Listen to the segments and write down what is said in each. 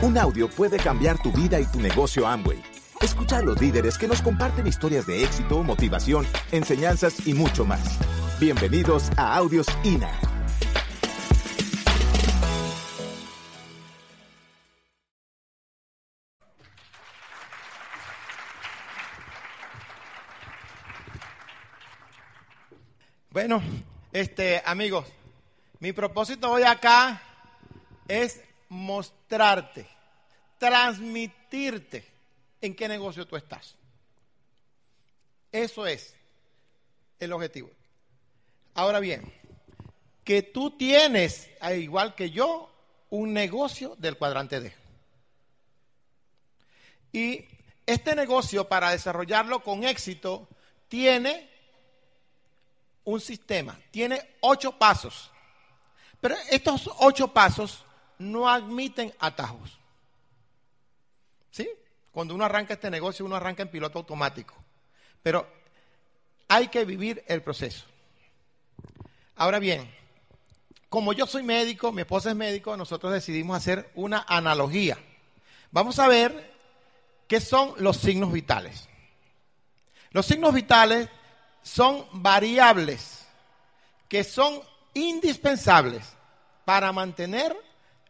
Un audio puede cambiar tu vida y tu negocio Amway. Escucha a los líderes que nos comparten historias de éxito, motivación, enseñanzas y mucho más. Bienvenidos a Audios INA. Bueno, este, amigos, mi propósito hoy acá es mostrarte, transmitirte en qué negocio tú estás. Eso es el objetivo. Ahora bien, que tú tienes, al igual que yo, un negocio del cuadrante D. Y este negocio, para desarrollarlo con éxito, tiene un sistema, tiene ocho pasos. Pero estos ocho pasos no admiten atajos. Cuando uno arranca este negocio, uno arranca en piloto automático. Pero hay que vivir el proceso. Ahora bien, como yo soy médico, mi esposa es médico, nosotros decidimos hacer una analogía. Vamos a ver qué son los signos vitales. Los signos vitales son variables que son indispensables para mantener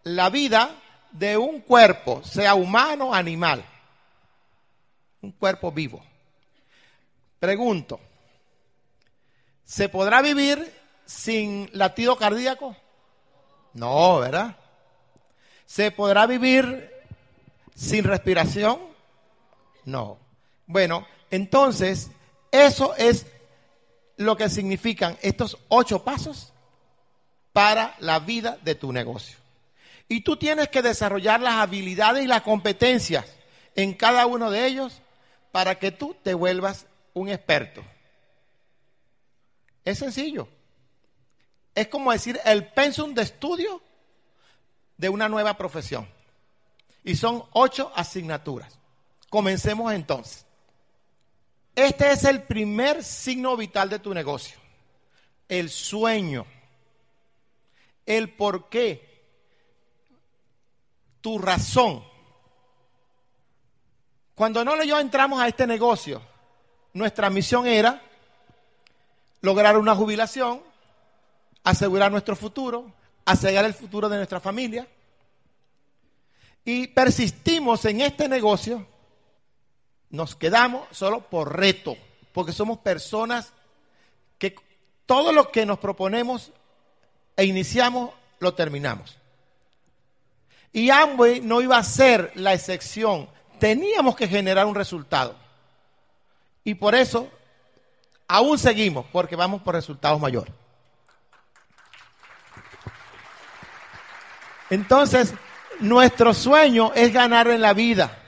la vida de un cuerpo, sea humano o animal. Un cuerpo vivo. Pregunto, ¿se podrá vivir sin latido cardíaco? No, ¿verdad? ¿Se podrá vivir sin respiración? No. Bueno, entonces, eso es lo que significan estos ocho pasos para la vida de tu negocio. Y tú tienes que desarrollar las habilidades y las competencias en cada uno de ellos para que tú te vuelvas un experto. Es sencillo. Es como decir el pensum de estudio de una nueva profesión. Y son ocho asignaturas. Comencemos entonces. Este es el primer signo vital de tu negocio. El sueño. El por qué. Tu razón. Cuando no y yo entramos a este negocio, nuestra misión era lograr una jubilación, asegurar nuestro futuro, asegurar el futuro de nuestra familia. Y persistimos en este negocio nos quedamos solo por reto, porque somos personas que todo lo que nos proponemos e iniciamos, lo terminamos. Y Amway no iba a ser la excepción, teníamos que generar un resultado. Y por eso aún seguimos, porque vamos por resultados mayores. Entonces, nuestro sueño es ganar en la vida.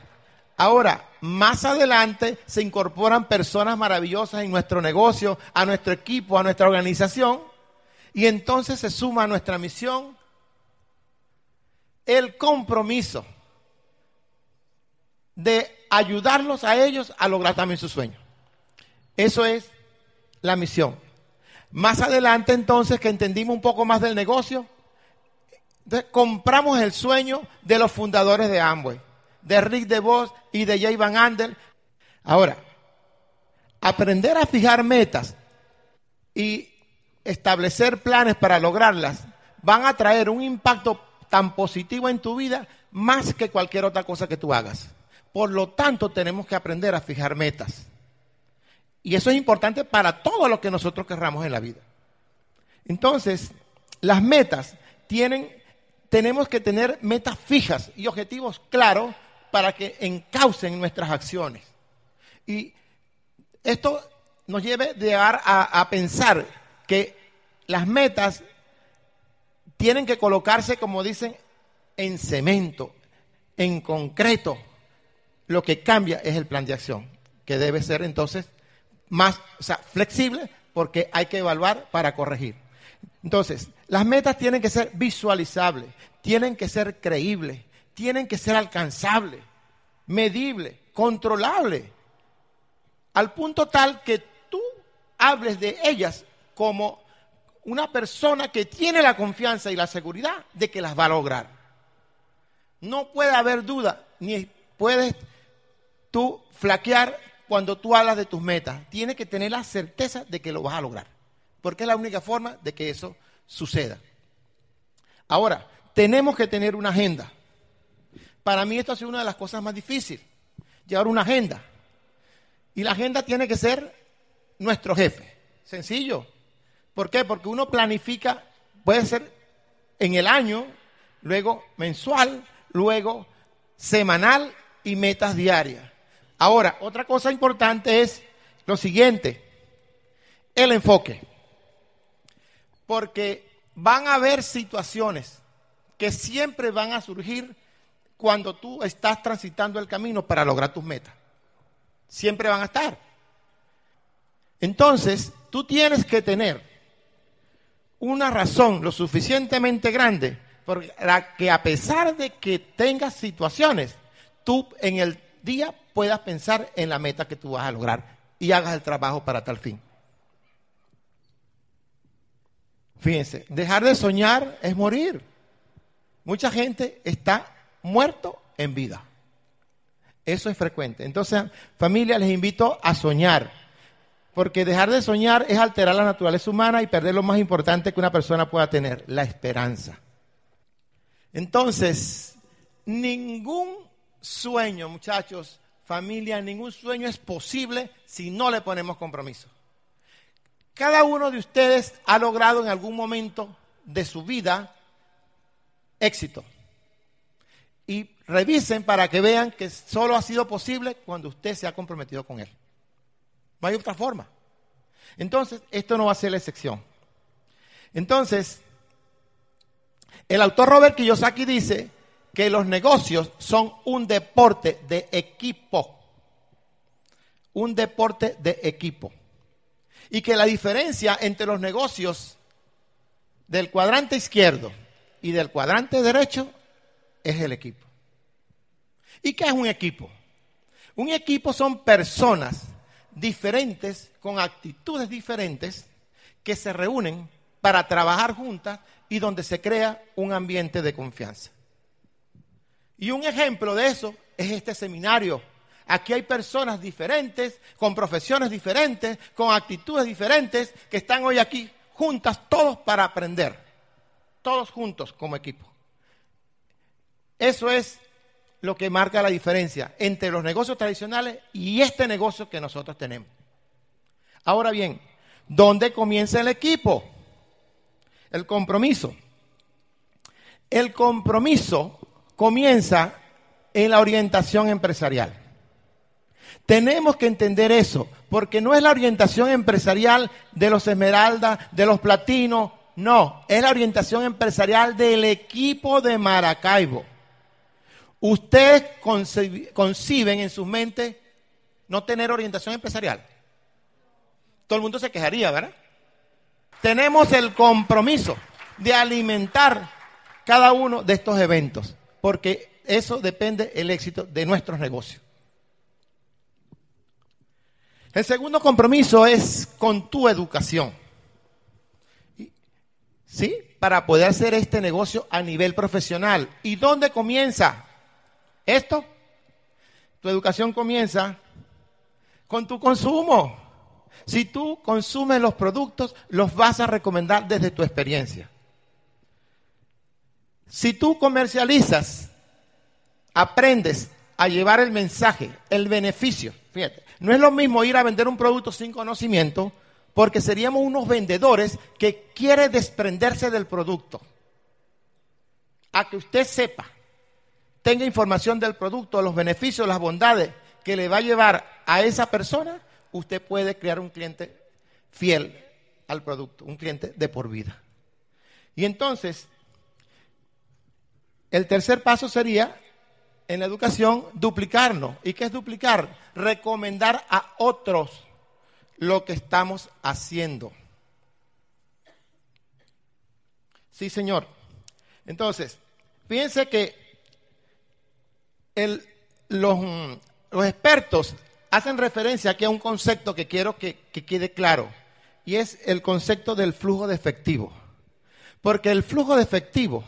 Ahora, más adelante se incorporan personas maravillosas en nuestro negocio, a nuestro equipo, a nuestra organización, y entonces se suma a nuestra misión el compromiso de ayudarlos a ellos a lograr también su sueño. Eso es la misión. Más adelante entonces que entendimos un poco más del negocio, compramos el sueño de los fundadores de Amway de Rick DeVos y de Jay Van Andel. Ahora, aprender a fijar metas y establecer planes para lograrlas van a traer un impacto tan positivo en tu vida más que cualquier otra cosa que tú hagas. Por lo tanto, tenemos que aprender a fijar metas. Y eso es importante para todo lo que nosotros querramos en la vida. Entonces, las metas tienen, tenemos que tener metas fijas y objetivos claros para que encaucen nuestras acciones. Y esto nos lleve llevar a, a pensar que las metas tienen que colocarse, como dicen, en cemento, en concreto. Lo que cambia es el plan de acción, que debe ser entonces más flexible porque hay que evaluar para corregir. Entonces, las metas tienen que ser visualizables, tienen que ser creíbles, tienen que ser alcanzables, medibles, controlables, al punto tal que tú hables de ellas como una persona que tiene la confianza y la seguridad de que las va a lograr. No puede haber duda, ni puedes tú flaquear cuando tú hablas de tus metas. Tienes que tener la certeza de que lo vas a lograr, porque es la única forma de que eso suceda. Ahora, tenemos que tener una agenda. Para mí esto ha sido una de las cosas más difíciles, llevar una agenda. Y la agenda tiene que ser nuestro jefe. Sencillo. ¿Por qué? Porque uno planifica, puede ser en el año, luego mensual, luego semanal y metas diarias. Ahora, otra cosa importante es lo siguiente, el enfoque. Porque van a haber situaciones que siempre van a surgir cuando tú estás transitando el camino para lograr tus metas. Siempre van a estar. Entonces, tú tienes que tener una razón lo suficientemente grande para que a pesar de que tengas situaciones, tú en el día puedas pensar en la meta que tú vas a lograr y hagas el trabajo para tal fin. Fíjense, dejar de soñar es morir. Mucha gente está muerto en vida. Eso es frecuente. Entonces, familia, les invito a soñar. Porque dejar de soñar es alterar la naturaleza humana y perder lo más importante que una persona pueda tener, la esperanza. Entonces, ningún sueño, muchachos, familia, ningún sueño es posible si no le ponemos compromiso. Cada uno de ustedes ha logrado en algún momento de su vida éxito. Y revisen para que vean que solo ha sido posible cuando usted se ha comprometido con él. No hay otra forma. Entonces, esto no va a ser la excepción. Entonces, el autor Robert Kiyosaki dice que los negocios son un deporte de equipo. Un deporte de equipo. Y que la diferencia entre los negocios del cuadrante izquierdo y del cuadrante derecho es el equipo. ¿Y qué es un equipo? Un equipo son personas diferentes, con actitudes diferentes, que se reúnen para trabajar juntas y donde se crea un ambiente de confianza. Y un ejemplo de eso es este seminario. Aquí hay personas diferentes, con profesiones diferentes, con actitudes diferentes, que están hoy aquí juntas, todos para aprender, todos juntos como equipo. Eso es lo que marca la diferencia entre los negocios tradicionales y este negocio que nosotros tenemos. Ahora bien, ¿dónde comienza el equipo? El compromiso. El compromiso comienza en la orientación empresarial. Tenemos que entender eso, porque no es la orientación empresarial de los esmeraldas, de los platinos, no, es la orientación empresarial del equipo de Maracaibo. Ustedes conciben en sus mentes no tener orientación empresarial. Todo el mundo se quejaría, ¿verdad? Tenemos el compromiso de alimentar cada uno de estos eventos, porque eso depende el éxito de nuestros negocios. El segundo compromiso es con tu educación. ¿Sí? Para poder hacer este negocio a nivel profesional. ¿Y dónde comienza? Esto, tu educación comienza con tu consumo. Si tú consumes los productos, los vas a recomendar desde tu experiencia. Si tú comercializas, aprendes a llevar el mensaje, el beneficio. Fíjate, no es lo mismo ir a vender un producto sin conocimiento, porque seríamos unos vendedores que quiere desprenderse del producto. A que usted sepa tenga información del producto, los beneficios, las bondades que le va a llevar a esa persona, usted puede crear un cliente fiel al producto, un cliente de por vida. Y entonces, el tercer paso sería, en la educación, duplicarnos. ¿Y qué es duplicar? Recomendar a otros lo que estamos haciendo. Sí, señor. Entonces, fíjense que los, expertos hacen referencia aquí a un concepto que quiero que, que quede claro, y es el concepto del flujo de efectivo. Porque el flujo de efectivo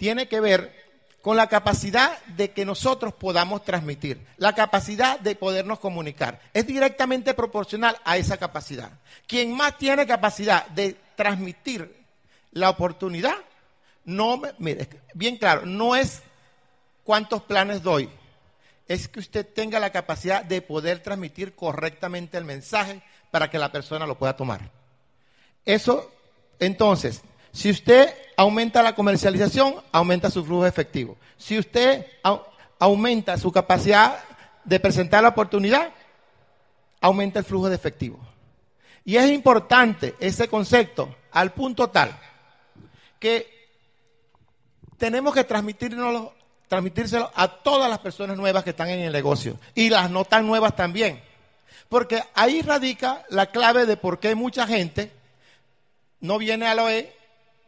tiene que ver con la capacidad de que nosotros podamos transmitir, la capacidad de podernos comunicar. Es directamente proporcional a esa capacidad. Quien más tiene capacidad de transmitir la oportunidad, no, mire, bien claro, no es cuántos planes doy, es que usted tenga la capacidad de poder transmitir correctamente el mensaje para que la persona lo pueda tomar. Eso, entonces, si usted aumenta la comercialización, aumenta su flujo efectivo. Si usted aumenta su capacidad de presentar la oportunidad, aumenta el flujo de efectivo. Y es importante ese concepto al punto tal que tenemos que transmitírselo a todas las personas nuevas que están en el negocio y las no tan nuevas también. Porque ahí radica la clave de por qué mucha gente no viene a la OE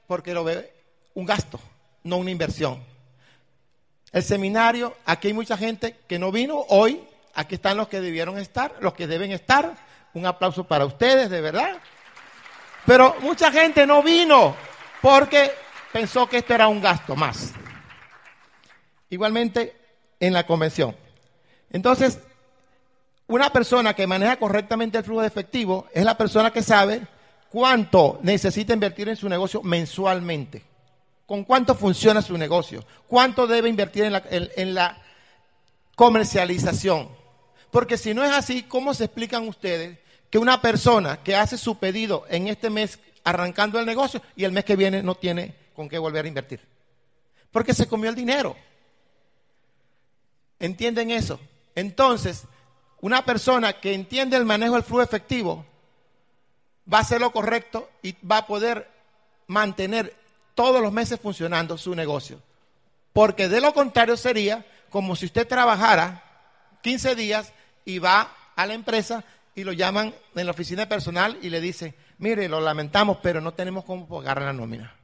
porque lo ve un gasto, no una inversión. El seminario, aquí hay mucha gente que no vino hoy, aquí están los que debieron estar, los que deben estar. Un aplauso para ustedes, de verdad. Pero mucha gente no vino porque pensó que esto era un gasto más. Igualmente en la convención. Entonces, una persona que maneja correctamente el flujo de efectivo es la persona que sabe cuánto necesita invertir en su negocio mensualmente. ¿Con cuánto funciona su negocio? ¿Cuánto debe invertir en la, comercialización? Porque si no es así, ¿cómo se explican ustedes que una persona que hace su pedido en este mes arrancando el negocio y el mes que viene no tiene con qué volver a invertir? Porque se comió el dinero. ¿Entienden eso? Entonces, una persona que entiende el manejo del flujo efectivo va a hacer lo correcto y va a poder mantener todos los meses funcionando su negocio. Porque de lo contrario sería como si usted trabajara 15 días y va a la empresa y lo llaman en la oficina personal y le dicen, mire, lo lamentamos, pero no tenemos cómo pagar la nómina.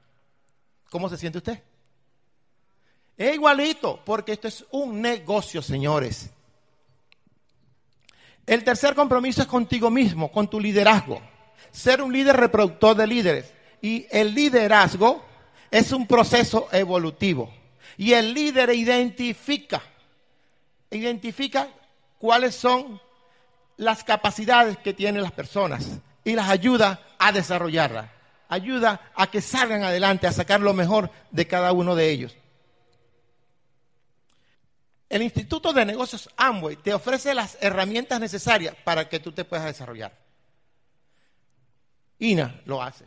¿Cómo se siente usted? Es igualito, porque esto es un negocio, señores. El tercer compromiso es contigo mismo, con tu liderazgo. Ser un líder reproductor de líderes. Y el liderazgo es un proceso evolutivo. Y el líder identifica, identifica cuáles son las capacidades que tienen las personas y las ayuda a desarrollarlas. Ayuda a que salgan adelante, a sacar lo mejor de cada uno de ellos. El Instituto de Negocios Amway te ofrece las herramientas necesarias para que tú te puedas desarrollar. INA lo hace.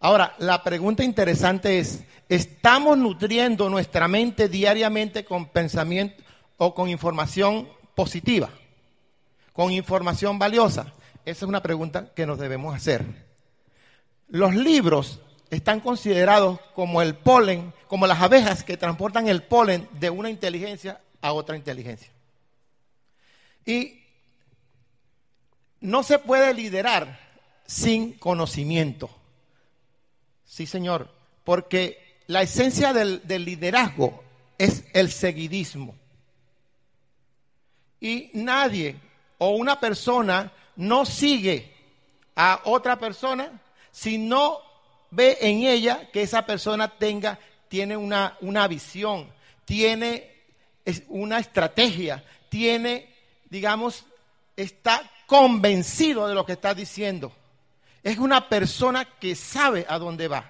Ahora, la pregunta interesante es, ¿estamos nutriendo nuestra mente diariamente con pensamiento o con información positiva? ¿Con información valiosa? Esa es una pregunta que nos debemos hacer. Los libros están considerados como el polen, como las abejas que transportan el polen de una inteligencia a otra inteligencia. Y no se puede liderar sin conocimiento. Sí, señor, porque la esencia del, liderazgo es el seguidismo. Y nadie o una persona no sigue a otra persona si no ve en ella que esa persona tenga, tiene una, una visión, tiene una estrategia, tiene, digamos, está convencido de lo que está diciendo. Es una persona que sabe a dónde va.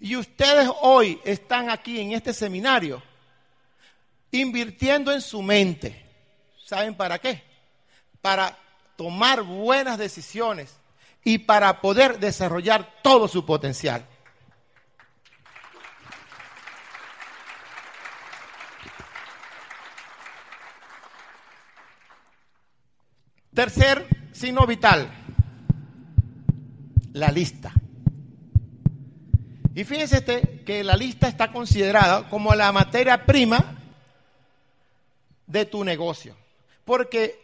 Y ustedes hoy están aquí en este seminario invirtiendo en su mente. ¿Saben para qué? Para tomar buenas decisiones y para poder desarrollar todo su potencial. Tercer signo vital, la lista. Y fíjense este, que la lista está considerada como la materia prima de tu negocio. Porque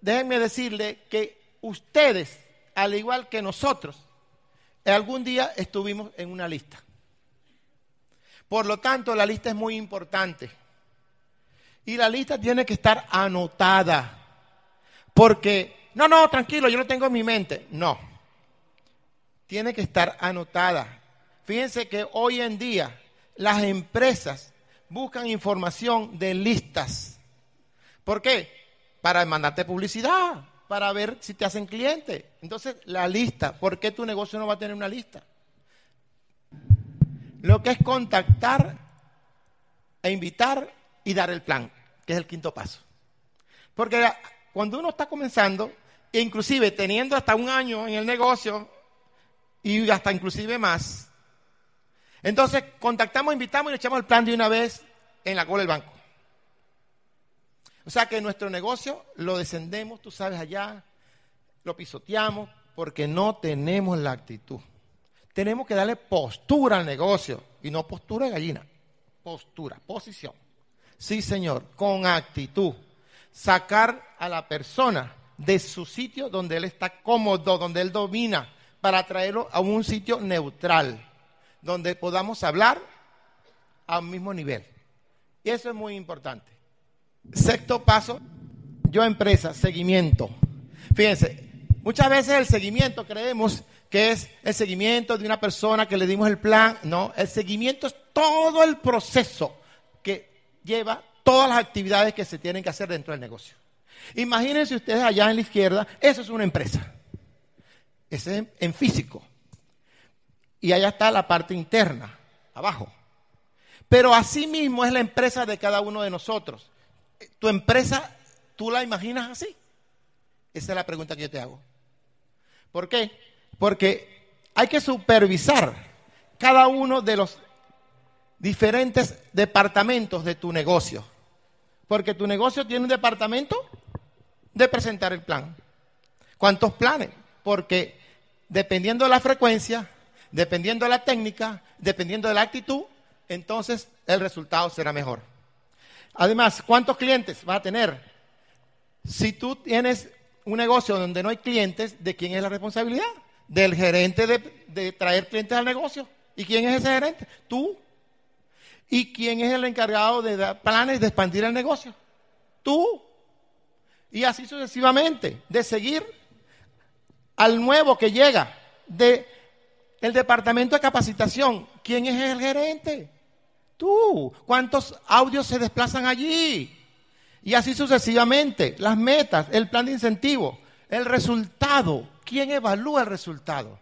déjenme decirle que ustedes, al igual que nosotros, algún día estuvimos en una lista. Por lo tanto, la lista es muy importante. Y la lista tiene que estar anotada. Porque, no, no, tranquilo, yo lo tengo en mi mente. No. Tiene que estar anotada. Fíjense que hoy en día las empresas buscan información de listas. ¿Por qué? Para mandarte publicidad, para ver si te hacen cliente. Entonces, la lista, ¿por qué tu negocio no va a tener una lista? Lo que es contactar e invitar y dar el plan, que es el quinto paso. Porque cuando uno está comenzando, inclusive teniendo hasta un año en el negocio y hasta inclusive más, entonces contactamos, invitamos y le echamos el plan de una vez en la cola del banco. O sea que nuestro negocio lo descendemos, tú sabes, allá, lo pisoteamos porque no tenemos la actitud. Tenemos que darle postura al negocio y no postura de gallina, postura, posición. Sí, señor, con actitud. Sacar a la persona de su sitio donde él está cómodo, donde él domina, para traerlo a un sitio neutral, donde podamos hablar a un mismo nivel. Y eso es muy importante. Sexto paso, yo empresa, seguimiento. Fíjense, muchas veces el seguimiento creemos que es el seguimiento de una persona que le dimos el plan. No, el seguimiento es todo el proceso que lleva todas las actividades que se tienen que hacer dentro del negocio. Imagínense ustedes allá en la izquierda, eso es una empresa. Ese es en físico. Y allá está la parte interna, abajo. Pero así mismo es la empresa de cada uno de nosotros. ¿Tu empresa, tú la imaginas así? Esa es la pregunta que yo te hago. ¿Por qué? Porque hay que supervisar cada uno de los diferentes departamentos de tu negocio. Porque tu negocio tiene un departamento de presentar el plan. ¿Cuántos planes? Porque dependiendo de la frecuencia, dependiendo de la técnica, dependiendo de la actitud, entonces el resultado será mejor. Además, ¿cuántos clientes va a tener? Si tú tienes un negocio donde no hay clientes, ¿de quién es la responsabilidad? Del gerente de, traer clientes al negocio. ¿Y quién es ese gerente? Tú. ¿Y quién es el encargado de dar planes de expandir el negocio? Tú. Y así sucesivamente, de seguir al nuevo que llega, de el departamento de capacitación. ¿Quién es el gerente? Tú. ¿Cuántos audios se desplazan allí? Y así sucesivamente. Las metas, el plan de incentivo, el resultado. ¿Quién evalúa el resultado?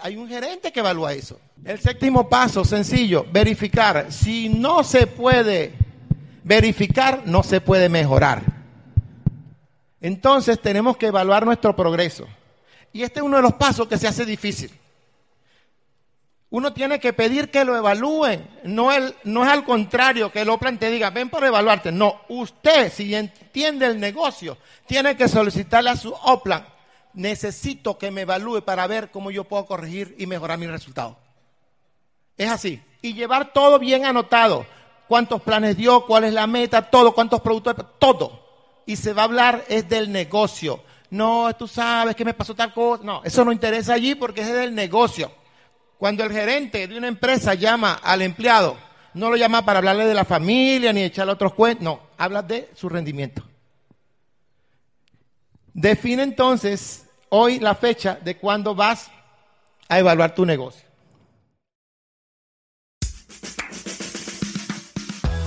hay un gerente que evalúa eso. El séptimo paso, sencillo, verificar. Si no se puede verificar, no se puede mejorar. Entonces tenemos que evaluar nuestro progreso. Y este es uno de los pasos que se hace difícil. Uno tiene que pedir que lo evalúen. No, no es al contrario que el OPLAN te diga, ven para evaluarte. No, usted, si entiende el negocio, tiene que solicitarle a su OPLAN, necesito que me evalúe para ver cómo yo puedo corregir y mejorar mi resultado. Es así. Y llevar todo bien anotado. Cuántos planes dio, cuál es la meta, todo, cuántos productos, todo. Y se va a hablar es del negocio. No, tú sabes que me pasó tal cosa. No, eso no interesa allí porque es del negocio. Cuando el gerente de una empresa llama al empleado, no lo llama para hablarle de la familia ni echarle otros cuentos, no, habla de su rendimiento. Define entonces hoy la fecha de cuando vas a evaluar tu negocio.